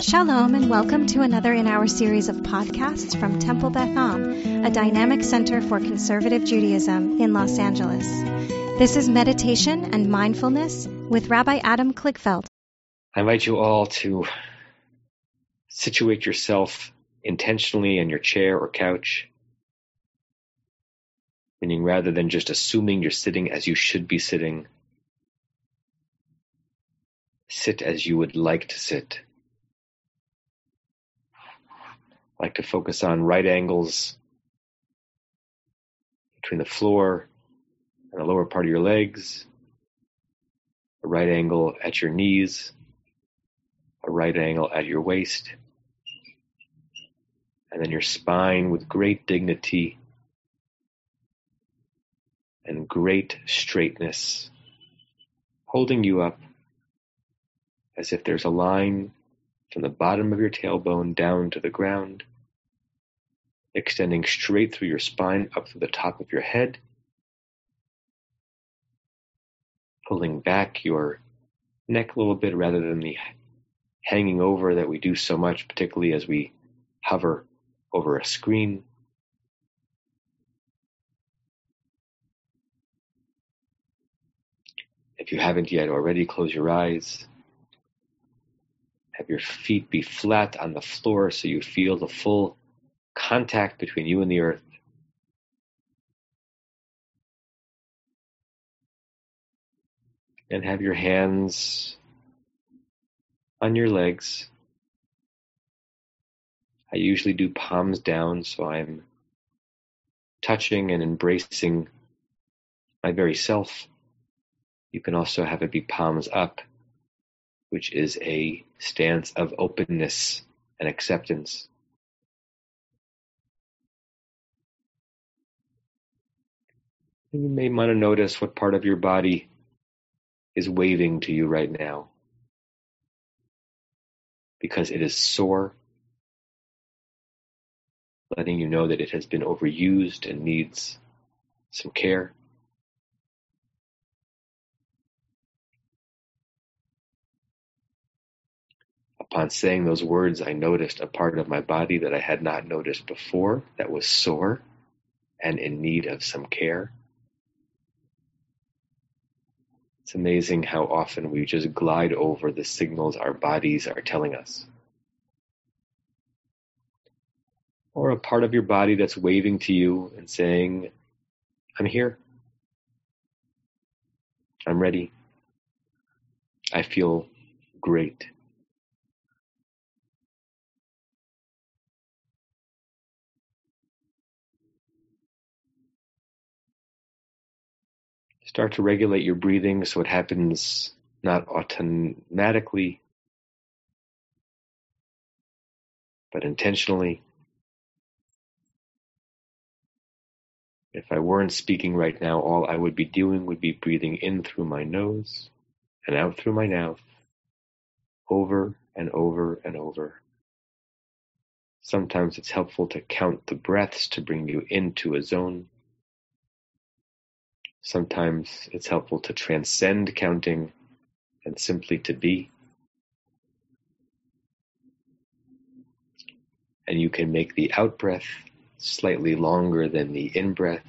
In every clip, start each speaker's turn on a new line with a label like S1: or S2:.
S1: Shalom and welcome to another in our series of podcasts from Temple Beth Am, a dynamic center for conservative Judaism in Los Angeles. This is meditation and mindfulness with Rabbi Adam Kligfeld.
S2: I invite you all to situate yourself intentionally in your chair or couch, meaning rather than just assuming you're sitting as you should be sitting, sit as you would like to sit. Like to focus on right angles between the floor and the lower part of your legs, a right angle at your knees, a right angle at your waist, and then your spine with great dignity and great straightness, holding you up as if there's a line from the bottom of your tailbone down to the ground extending straight through your spine up to the top of your head, pulling back your neck a little bit rather than the hanging over that we do so much, particularly as we hover over a screen. If you haven't yet already, close your eyes. Have your feet be flat on the floor so you feel the full contact between you and the earth. And have your hands on your legs. I usually do palms down, so I'm touching and embracing my very self. You can also have it be palms up, which is a stance of openness and acceptance. You may want to notice what part of your body is waving to you right now because it is sore, letting you know that it has been overused and needs some care. Upon saying those words, I noticed a part of my body that I had not noticed before that was sore and in need of some care. It's amazing how often we just glide over the signals our bodies are telling us. Or a part of your body that's waving to you and saying, I'm here. I'm ready. I feel great. Start to regulate your breathing so it happens not automatically, but intentionally. If I weren't speaking right now, all I would be doing would be breathing in through my nose and out through my mouth, over and over and over. Sometimes it's helpful to count the breaths to bring you into a zone. Sometimes it's helpful to transcend counting and simply to be. And you can make the out breath slightly longer than the in breath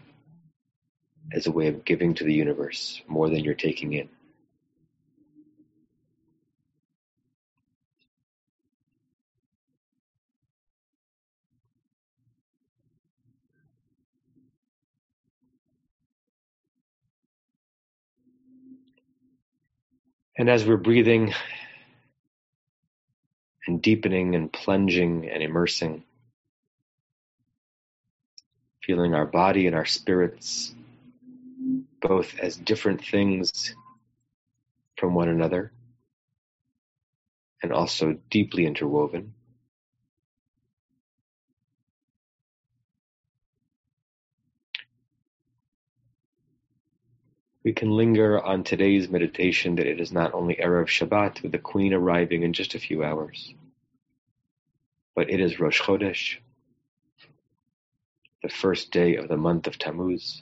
S2: as a way of giving to the universe more than you're taking in. And as we're breathing and deepening and plunging and immersing, feeling our body and our spirits both as different things from one another and also deeply interwoven. We can linger on today's meditation that it is not only Erev Shabbat with the Queen arriving in just a few hours, but it is Rosh Chodesh, the first day of the month of Tammuz.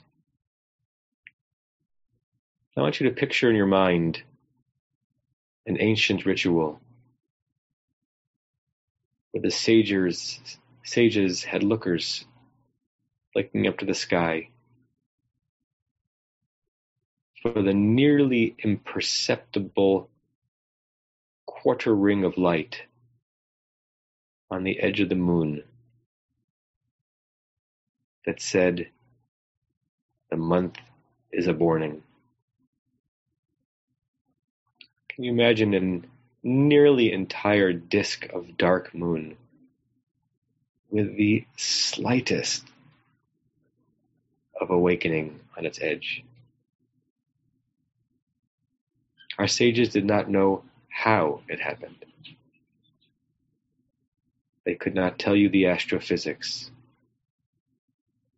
S2: I want you to picture in your mind an ancient ritual where the sages, sages had lookers looking up to the sky for the nearly imperceptible quarter ring of light on the edge of the moon that said, The month is a borning. Can you imagine an nearly entire disk of dark moon with the slightest of awakening on its edge? Our sages did not know how it happened. They could not tell you the astrophysics,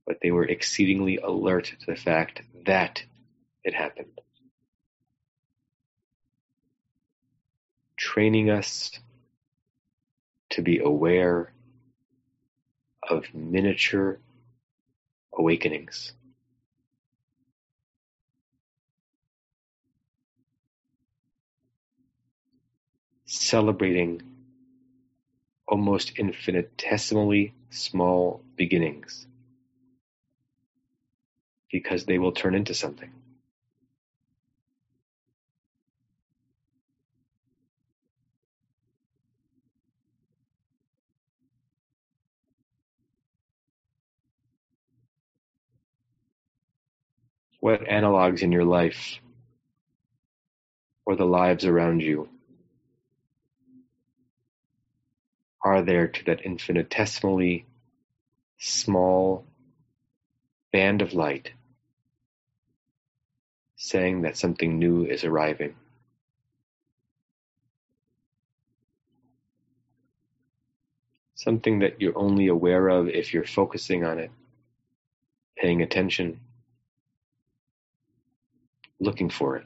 S2: but they were exceedingly alert to the fact that it happened. Training us to be aware of miniature awakenings. Celebrating almost infinitesimally small beginnings because they will turn into something. What analogs in your life or the lives around you are there to that infinitesimally small band of light saying that something new is arriving. Something that you're only aware of if you're focusing on it, paying attention, looking for it.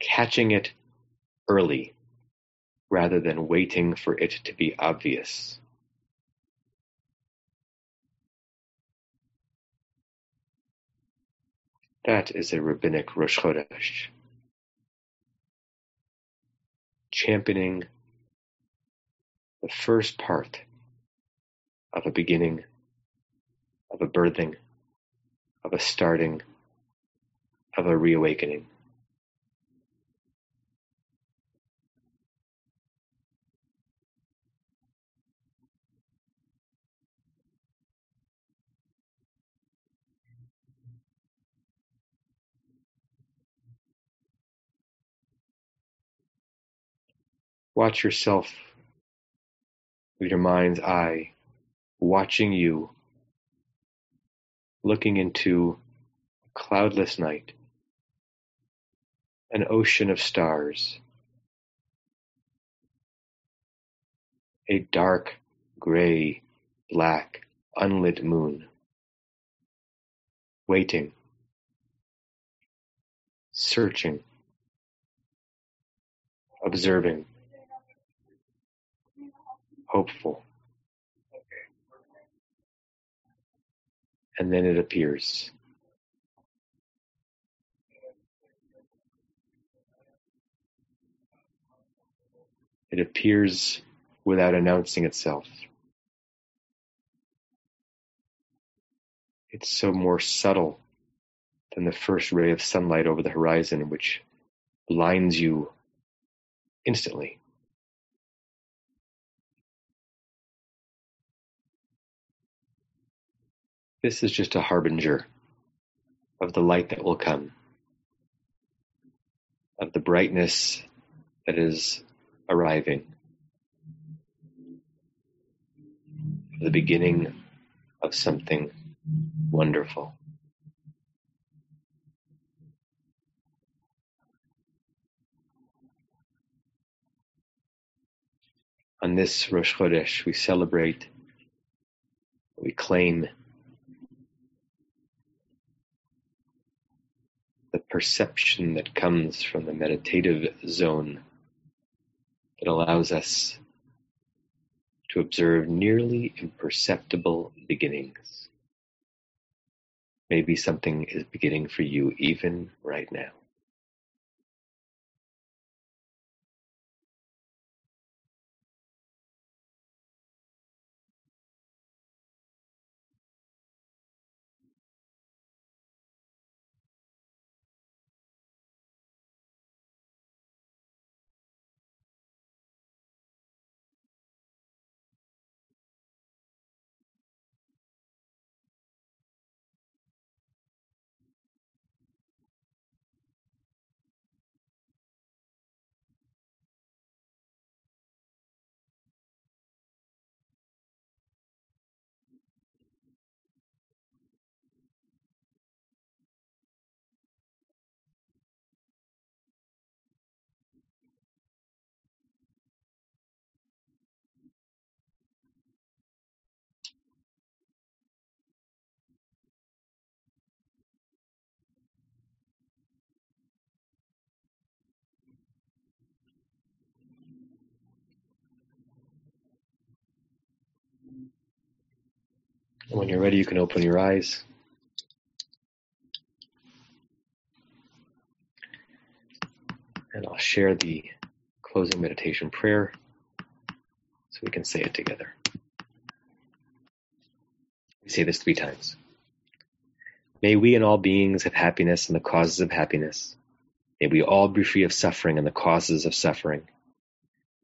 S2: Catching it early rather than waiting for it to be obvious. That is a rabbinic Rosh Chodesh. Championing the first part of a beginning, of a birthing, of a starting, of a reawakening. Watch yourself with your mind's eye, watching you, looking into a cloudless night, an ocean of stars, a dark, gray, black, unlit moon, waiting, searching, observing hopeful. And then it appears. It appears without announcing itself. It's so more subtle than the first ray of sunlight over the horizon, which blinds you instantly. This is just a harbinger of the light that will come, of the brightness that is arriving, the beginning of something wonderful. On this Rosh Chodesh, we celebrate, we claim the perception that comes from the meditative zone that allows us to observe nearly imperceptible beginnings. Maybe something is beginning for you even right now. When you're ready, you can open your eyes. And I'll share the closing meditation prayer so we can say it together. We say this three times. May we and all beings have happiness and the causes of happiness. May we all be free of suffering and the causes of suffering.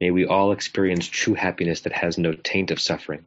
S2: May we all experience true happiness that has no taint of suffering.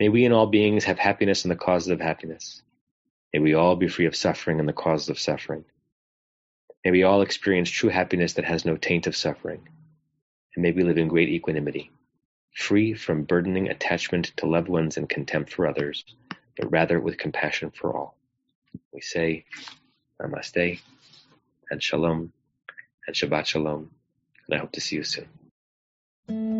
S2: May we and all beings have happiness and the causes of happiness. May we all be free of suffering and the causes of suffering. May we all experience true happiness that has no taint of suffering and may we live in great equanimity, free from burdening attachment to loved ones and contempt for others, but rather with compassion for all. We say Namaste and Shalom and Shabbat Shalom, and I hope to see you soon.